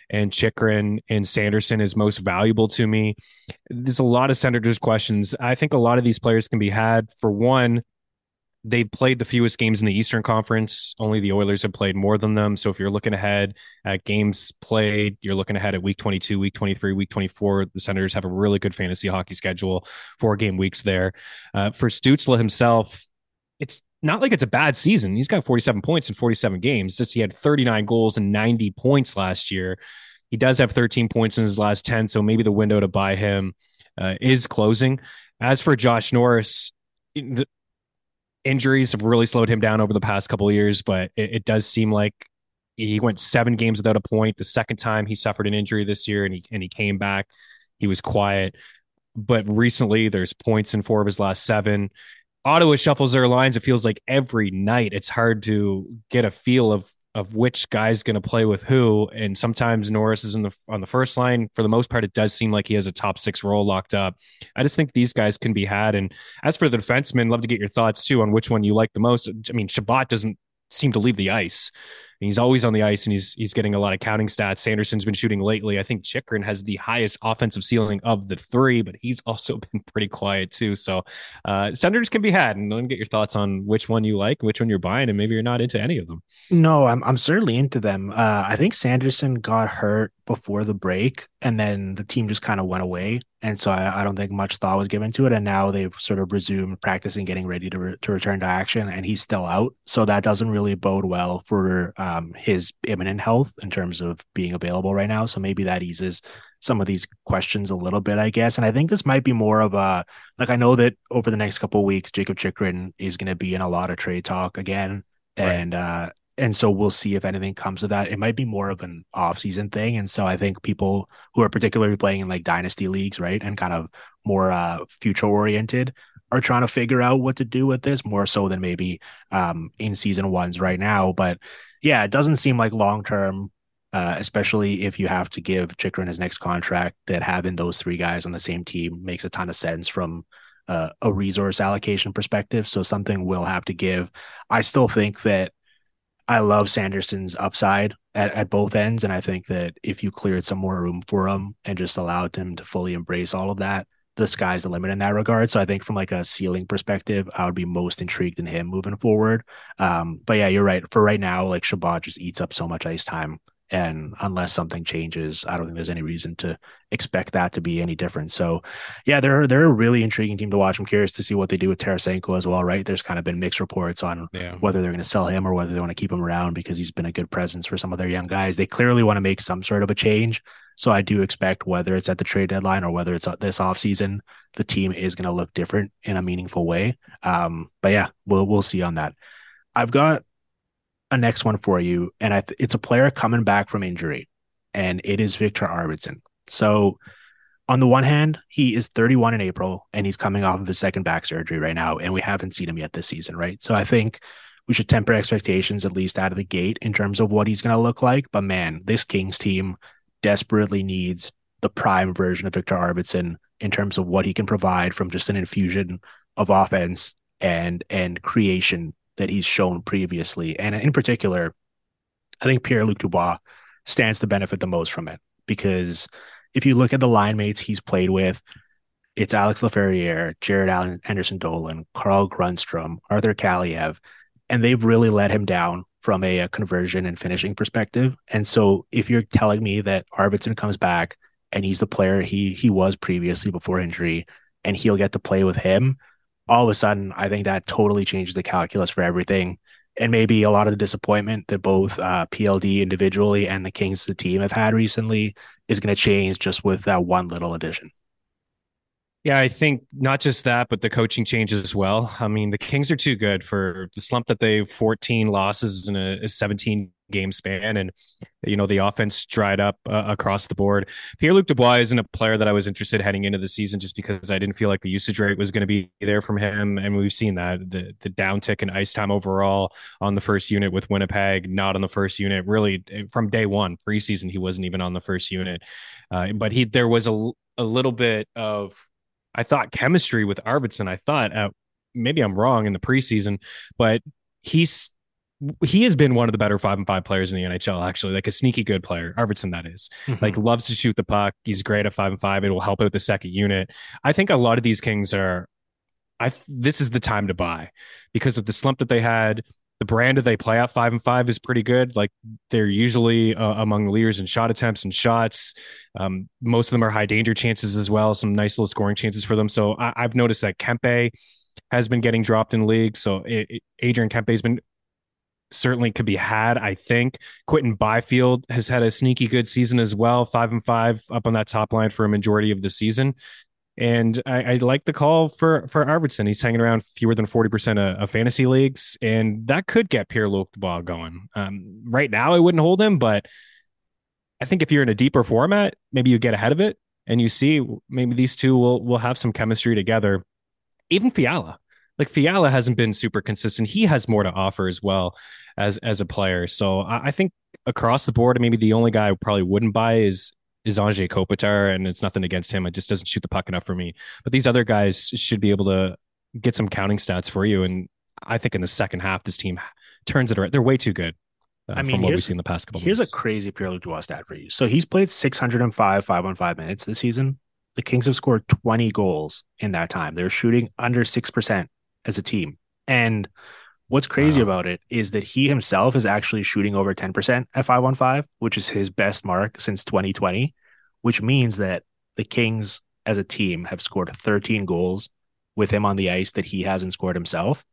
and Chychrun and Sanderson is most valuable to me? There's a lot of Senators questions. I think a lot of these players can be had. For one, they played the fewest games in the Eastern Conference. Only the Oilers have played more than them. So if you're looking ahead at games played, you're looking ahead at week 22, week 23, week 24. The Senators have a really good fantasy hockey schedule, four game weeks there. Uh, for Stützle himself, it's not like it's a bad season. He's got 47 points in 47 games. Just he had 39 goals and 90 points last year. He does have 13 points in his last 10. So maybe the window to buy him uh, is closing. As for Josh Norris, the, injuries have really slowed him down over the past couple of years, but it, it, does seem like he went seven games without a point. The second time he suffered an injury this year, and he and he came back. He was quiet, but recently there's points in four of his last seven. Ottawa shuffles their lines. It feels like every night it's hard to get a feel of of which guy's going to play with who. And sometimes Norris is in the on the first line. For the most part, it does seem like he has a top six role locked up. I just think these guys can be had. And as for the defensemen, love to get your thoughts too on which one you like the most. I mean, Chabot doesn't seem to leave the ice he's always on the ice and he's he's getting a lot of counting stats. Sanderson's been shooting lately. I think Chychrun has the highest offensive ceiling of the three, but he's also been pretty quiet too. So uh Senators can be had and let me get your thoughts on which one you like, which one you're buying, and maybe you're not into any of them. No, I'm I'm certainly into them. Uh I think Sanderson got hurt before the break and then the team just kind of went away and so I, I, don't think much thought was given to it. And now they've sort of resumed practicing getting ready to, re- to return to action and he's still out. So that doesn't really bode well for um, his imminent health in terms of being available right now. So maybe that eases some of these questions a little bit i guess. And i think this might be more of a like i know that over the next couple weeks Jakob Chychrun is going to be in a lot of trade talk again. Right. and uh and so we'll see if anything comes of that. It might be more of an off-season thing, and so I think people who are particularly playing in like dynasty leagues, right, and kind of more uh, future-oriented, are trying to figure out what to do with this more so than maybe um, in season ones right now. But yeah, it doesn't seem like long-term, uh, especially if you have to give Chychrun his next contract. That having those three guys on the same team makes a ton of sense from uh, a resource allocation perspective. So something will have to give. I still think that I love Sanderson's upside at, at both ends. And I think that if you cleared some more room for him and just allowed him to fully embrace all of that, the sky's the limit in that regard. So I think from like a ceiling perspective, I would be most intrigued in him moving forward. Um, but yeah, you're right. For right now, like Chabot just eats up so much ice time and unless something changes, I don't think there's any reason to expect that to be any different. So, yeah, they're they're a really intriguing team to watch. I'm curious to see what they do with Tarasenko as well. Right? There's kind of been mixed reports on yeah. whether they're going to sell him or whether they want to keep him around because he's been a good presence for some of their young guys. They clearly want to make some sort of a change. So I do expect whether it's at the trade deadline or whether it's this offseason, the team is going to look different in a meaningful way. Um, but yeah, we'll we'll see on that. I've got a next one for you, and I it's a player coming back from injury, and it is Victor Arvidsson. So, on the one hand, he is 31 in April, and he's coming off of his second back surgery right now, and we haven't seen him yet this season, right? So, I think we should temper expectations at least out of the gate in terms of what he's going to look like. But man, this Kings team desperately needs the prime version of Victor Arvidsson in terms of what he can provide from just an infusion of offense and and creation that he's shown previously. And in particular, I think Pierre Luc Dubois stands to benefit the most from it because if you look at the line mates he's played with, it's Alex Laferriere, Jared Allen, Anderson Dolan, Carl Grundstrom, Arthur Kaliyev, and they've really let him down from a, a, conversion and finishing perspective. And so if you're telling me that Arvidsson comes back and he's the player he he was previously before injury and he'll get to play with him, all of a sudden, I think that totally changes the calculus for everything. and maybe a lot of the disappointment that both uh, PLD individually and the Kings a team have had recently is going to change just with that one little addition. Yeah, I think not just that, but the coaching changes as well. I mean, the Kings are too good for the slump that they 14 losses in a, a 17 game span, and you know the offense dried up uh, across the board. Pierre Luc Dubois isn't a player that I was interested heading into the season just because I didn't feel like the usage rate was going to be there from him, and we've seen that the the downtick in ice time overall on the first unit with Winnipeg, not on the first unit. Really, from day one preseason, he wasn't even on the first unit, uh, but he there was a a little bit of I thought chemistry with Arvidsson. I thought uh, maybe I'm wrong in the preseason, but he's he has been one of the better five and five players in the NHL. Actually, like a sneaky good player, Arvidsson. That is. Mm-hmm. like loves to shoot the puck. He's great at five and five. It will help out the second unit. I think a lot of these Kings are. I this is the time to buy because of the slump that they had the brand that they play at five and five is pretty good. Like they're usually uh, among the leaders in shot attempts and shots. Um, most of them are high danger chances as well. Some nice little scoring chances for them. So I, have noticed that Kempe has been getting dropped in league. So it, it, Adrian Kempe has been certainly could be had. I think Quinton Byfield has had a sneaky good season as well. Five and five up on that top line for a majority of the season. And I, I, like the call for for Arvidsson. He's hanging around fewer than forty percent of, of, fantasy leagues, and that could get Pierre Luc Dubois going. Um, right now, I wouldn't hold him, but I think if you're in a deeper format, maybe you get ahead of it and you see maybe these two will will have some chemistry together. Even Fiala, like Fiala hasn't been super consistent. He has more to offer as well as as a player. So I, I think across the board, maybe the only guy I probably wouldn't buy is is Anze Kopitar, and it's nothing against him. It just doesn't shoot the puck enough for me. But these other guys should be able to get some counting stats for you. And I think in the second half, this team turns it around. They're way too good. Uh, I mean, from what we've seen the past couple. Here's months. a crazy Pierre Luc Dubois stat for you. So he's played 605 five on five minutes this season. The Kings have scored 20 goals in that time. They're shooting under six percent as a team, and What's crazy wow. about it is that he himself is actually shooting over 10% at 515, which is his best mark since 2020, which means that the Kings as a team have scored 13 goals with him on the ice that he hasn't scored himself.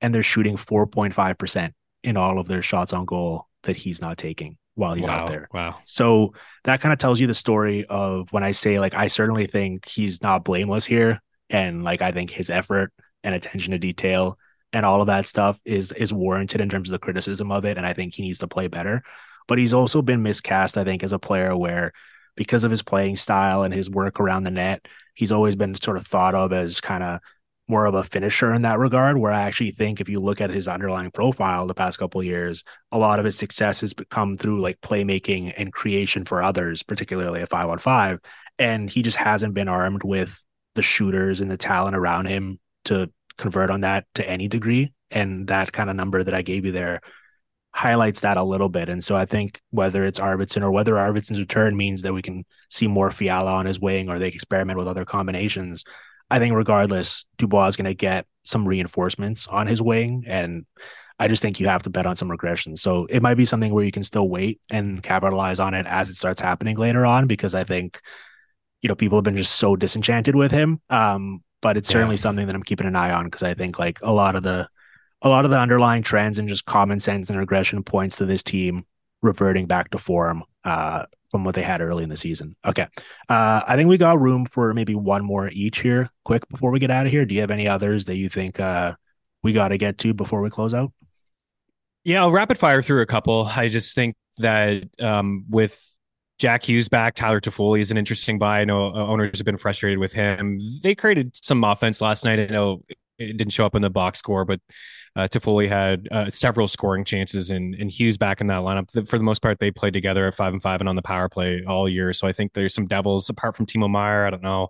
And they're shooting 4.5% in all of their shots on goal that he's not taking while he's wow. out there. Wow. So that kind of tells you the story of when I say, like, I certainly think he's not blameless here. And like, I think his effort and attention to detail and all of that stuff is is warranted in terms of the criticism of it and i think he needs to play better. But he's also been miscast i think as a player where because of his playing style and his work around the net he's always been sort of thought of as kind of more of a finisher in that regard where i actually think if you look at his underlying profile the past couple years a lot of his success has come through like playmaking and creation for others particularly a 5 on 5 and he just hasn't been armed with the shooters and the talent around him to convert on that to any degree. And that kind of number that I gave you there highlights that a little bit. And so I think whether it's Arvidsson or whether Arvidsson's return means that we can see more Fiala on his wing or they experiment with other combinations. I think regardless, Dubois is going to get some reinforcements on his wing. And I just think you have to bet on some regression. So it might be something where you can still wait and capitalize on it as it starts happening later on, because I think, you know, people have been just so disenchanted with him. Um, but it's certainly yeah. something that I'm keeping an eye on because I think like a lot of the a lot of the underlying trends and just common sense and regression points to this team reverting back to form uh, from what they had early in the season. Okay. Uh, I think we got room for maybe one more each here quick before we get out of here. Do you have any others that you think uh, we got to get to before we close out? Yeah, I'll rapid fire through a couple. I just think that um, with Jack Hughes back. Tyler Toffoli is an interesting buy. I know uh, owners have been frustrated with him. They created some offense last night. I know it didn't show up in the box score, but uh, Toffoli had uh, several scoring chances, and, and Hughes back in that lineup. For the most part, they played together at five and five and on the power play all year. So I think there's some Devils apart from Timo Meier. I don't know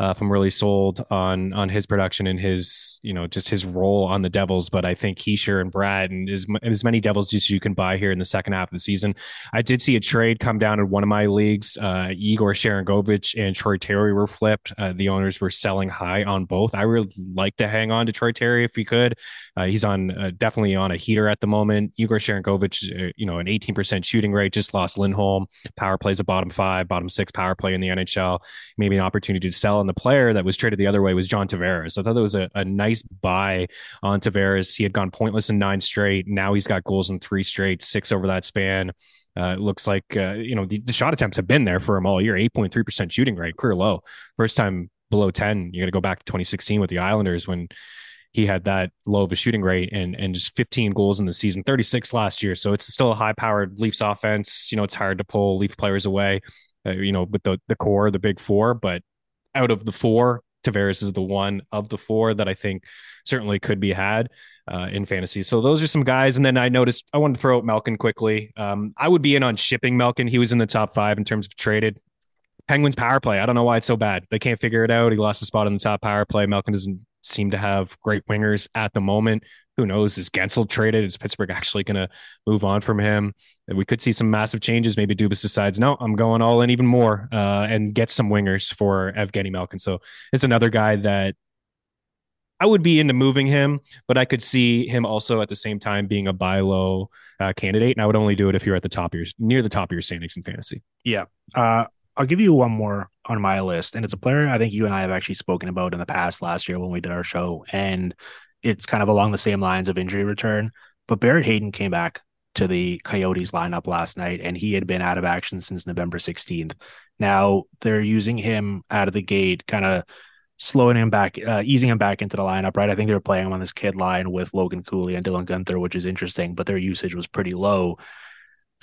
uh, if I'm really sold on on his production and his you know just his role on the Devils, but I think Hischier and Bratt and as, as many Devils as you can buy here in the second half of the season. I did see a trade come down in one of my leagues. Uh, Igor Sharangovich and Troy Terry were flipped. Uh, the owners were selling high on both. I would like to hang on to Troy Terry if we could. Uh, he's he's on uh, definitely on a heater at the moment. Igor Sharangovich, uh, you know, an 18% shooting rate, just lost Lindholm. Power plays a bottom five, bottom six power play in the NHL. Maybe an opportunity to sell. And the player that was traded the other way was John Tavares. I thought that was a, a nice buy on Tavares. He had gone pointless in nine straight. Now he's got goals in three straight, six over that span. Uh, it looks like uh, you know the, the, shot attempts have been there for him all year. Eight point three percent shooting rate, career low. First time below ten. You got to go back to 2016 with the Islanders when he had that low of a shooting rate and and just 15 goals in the season, 36 last year. So it's still a high powered Leafs offense. You know, it's hard to pull Leaf players away. Uh, you know, with the the core, the big four, but out of the four, Tavares is the one of the four that I think certainly could be had uh, in fantasy. So those are some guys. And then I noticed I wanted to throw out Malkin quickly. Um, I would be in on shipping Malkin. He was in the top five in terms of traded. Penguins power play. I don't know why it's so bad. They can't figure it out. He lost a spot in the top power play. Malkin doesn't seem to have great wingers at the moment. Who knows? Is Guentzel traded? Is Pittsburgh actually going to move on from him? We could see some massive changes. Maybe Dubas decides, no, I'm going all in even more uh, and get some wingers for Evgeny Malkin. So it's another guy that I would be into moving him, but I could see him also at the same time being a buy low uh, candidate. And I would only do it if you're at the top of your near the top of your standings in fantasy. Yeah. Uh, I'll give you one more on my list, and it's a player I think you and I have actually spoken about in the past last year when we did our show, and it's kind of along the same lines of injury return. But Barrett Hayton came back to the Coyotes lineup last night, and he had been out of action since November 16th. Now they're using him out of the gate, kind of slowing him back, uh, easing him back into the lineup, right? I think they were playing him on this kid line with Logan Cooley and Dylan Guenther, which is interesting, but their usage was pretty low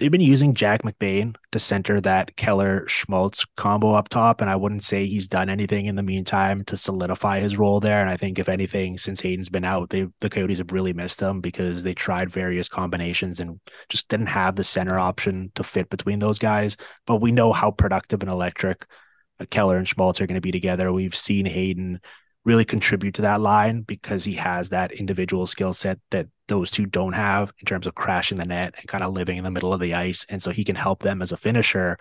they've been using Jack McBain to center that Keller Schmaltz combo up top, and I wouldn't say he's done anything in the meantime to solidify his role there. And I think if anything, since Hayton's been out, they the Coyotes have really missed him because they tried various combinations and just didn't have the center option to fit between those guys. But we know how productive and electric Keller and Schmaltz are going to be together. We've seen Hayton really contribute to that line because he has that individual skill set that those two don't have in terms of crashing the net and kind of living in the middle of the ice. And so he can help them as a finisher.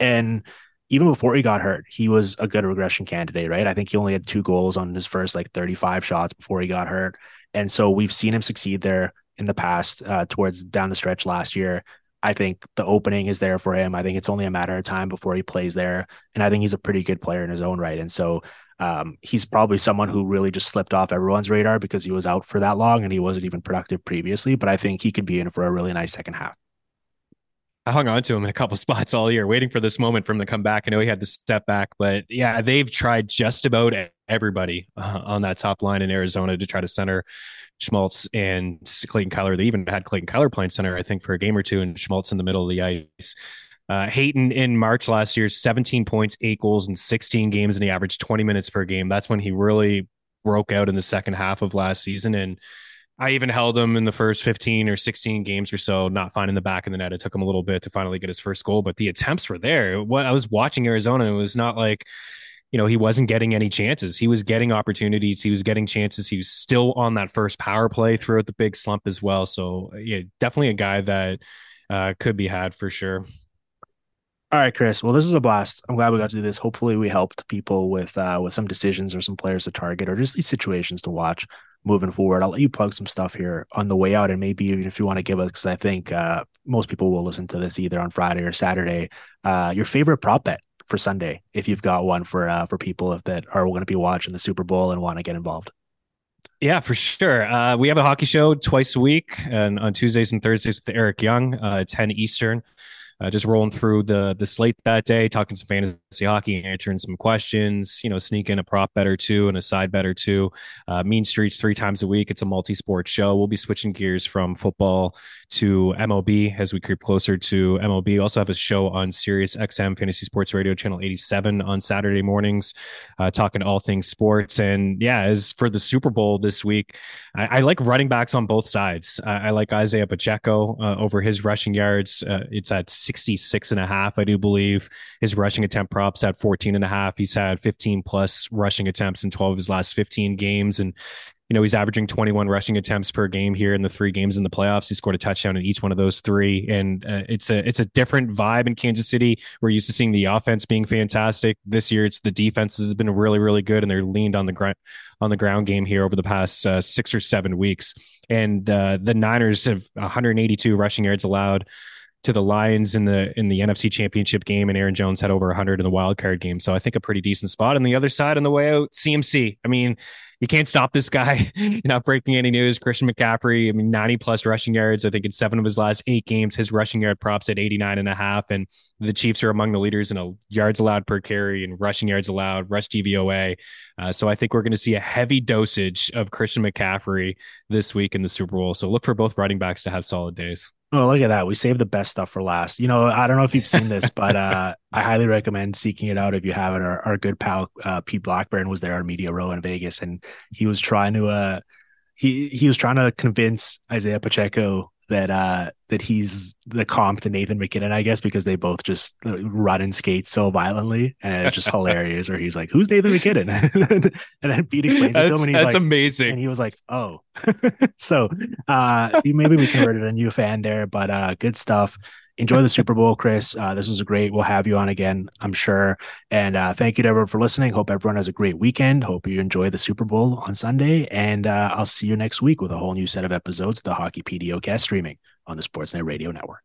And even before he got hurt, he was a good regression candidate, right? I think he only had two goals on his first like 35 shots before he got hurt. And so we've seen him succeed there in the past uh, towards down the stretch last year. I think the opening is there for him. I think it's only a matter of time before he plays there. And I think he's a pretty good player in his own right. And so um, he's probably someone who really just slipped off everyone's radar because he was out for that long and he wasn't even productive previously. But I think he could be in for a really nice second half. I hung on to him in a couple spots all year, waiting for this moment for him to come back. I know he had to step back, but yeah, they've tried just about everybody uh, on that top line in Arizona to try to center Schmaltz and Clayton Keller. They even had Clayton Keller playing center, I think, for a game or two, and Schmaltz in the middle of the ice. Uh, Hayton in March last year, 17 points, eight goals in 16 games, and he averaged 20 minutes per game. That's when he really broke out in the second half of last season. And I even held him in the first 15 or 16 games or so, not finding the back of the net. It took him a little bit to finally get his first goal, but the attempts were there. What I was watching Arizona, it was not like, you know, he wasn't getting any chances. He was getting opportunities. He was getting chances. He was still on that first power play throughout the big slump as well. So, yeah, definitely a guy that uh, could be had for sure. All right, Chris. Well, this is a blast. I'm glad we got to do this. Hopefully, we helped people with uh, with some decisions or some players to target or just these situations to watch moving forward. I'll let you plug some stuff here on the way out, and maybe even if you want to give us, because I think uh, most people will listen to this either on Friday or Saturday. Uh, your favorite prop bet for Sunday, if you've got one for uh, for people that are going to be watching the Super Bowl and want to get involved. Yeah, for sure. Uh, we have a hockey show twice a week, and on Tuesdays and Thursdays with Eric Young, uh, 10 Eastern uh, just rolling through the the slate that day, talking some fantasy hockey, answering some questions. You know, sneak in a prop bet or two and a side bet or two. Uh, mean Streets three times a week. It's a multi sport show. We'll be switching gears from football to MLB as we creep closer to MLB. We also have a show on Sirius XM Fantasy Sports Radio Channel 87 on Saturday mornings, uh, talking all things sports. And yeah, as for the Super Bowl this week, I, I like running backs on both sides. I, I like Isaiah Pacheco uh, over his rushing yards. Uh, it's at 66 and a half, I do believe. His rushing attempt props at 14 and a half. He's had 15 plus rushing attempts in 12 of his last 15 games. And you know, he's averaging 21 rushing attempts per game here in the three games in the playoffs. He scored a touchdown in each one of those three, and uh, it's a it's a different vibe in Kansas City. We're used to seeing the offense being fantastic. This year, it's the defense has been really really good, and they're leaned on the ground on the ground game here over the past uh, six or seven weeks. And uh, the Niners have 182 rushing yards allowed to the Lions in the in the NFC Championship game, and Aaron Jones had over 100 in the wild card game. So I think a pretty decent spot. On the other side, on the way out, CMC. I mean, you can't stop this guy. You're not breaking any news. Christian McCaffrey, I mean, 90 plus rushing yards. I think in seven of his last eight games, his rushing yard props at 89 and a half. And the Chiefs are among the leaders in yards allowed per carry and rushing yards allowed, rush DVOA. Uh, so I think we're going to see a heavy dosage of Christian McCaffrey this week in the Super Bowl. So look for both running backs to have solid days. Oh, look at that. We saved the best stuff for last. You know, I don't know if you've seen this, but uh, I highly recommend seeking it out if you haven't. Our, our good pal, uh, Pete Blackburn, was there on Media Row in Vegas, and he was trying to, uh, he, he was trying to convince Isaiah Pacheco that uh that he's the comp to Nathan MacKinnon, I guess, because they both just run and skate so violently, and it's just hilarious. Where he's like, "Who's Nathan MacKinnon?" and then Pete explains that's, it to him, and he's that's like, amazing. and he was like, "Oh." so uh maybe we converted a new fan there, but uh good stuff. Enjoy the Super Bowl, Chris. Uh, this was great. We'll have you on again, I'm sure. And uh, thank you to everyone for listening. Hope everyone has a great weekend. Hope you enjoy the Super Bowl on Sunday. And uh, I'll see you next week with a whole new set of episodes of the Hockey PDOcast streaming on the Sportsnet Radio Network.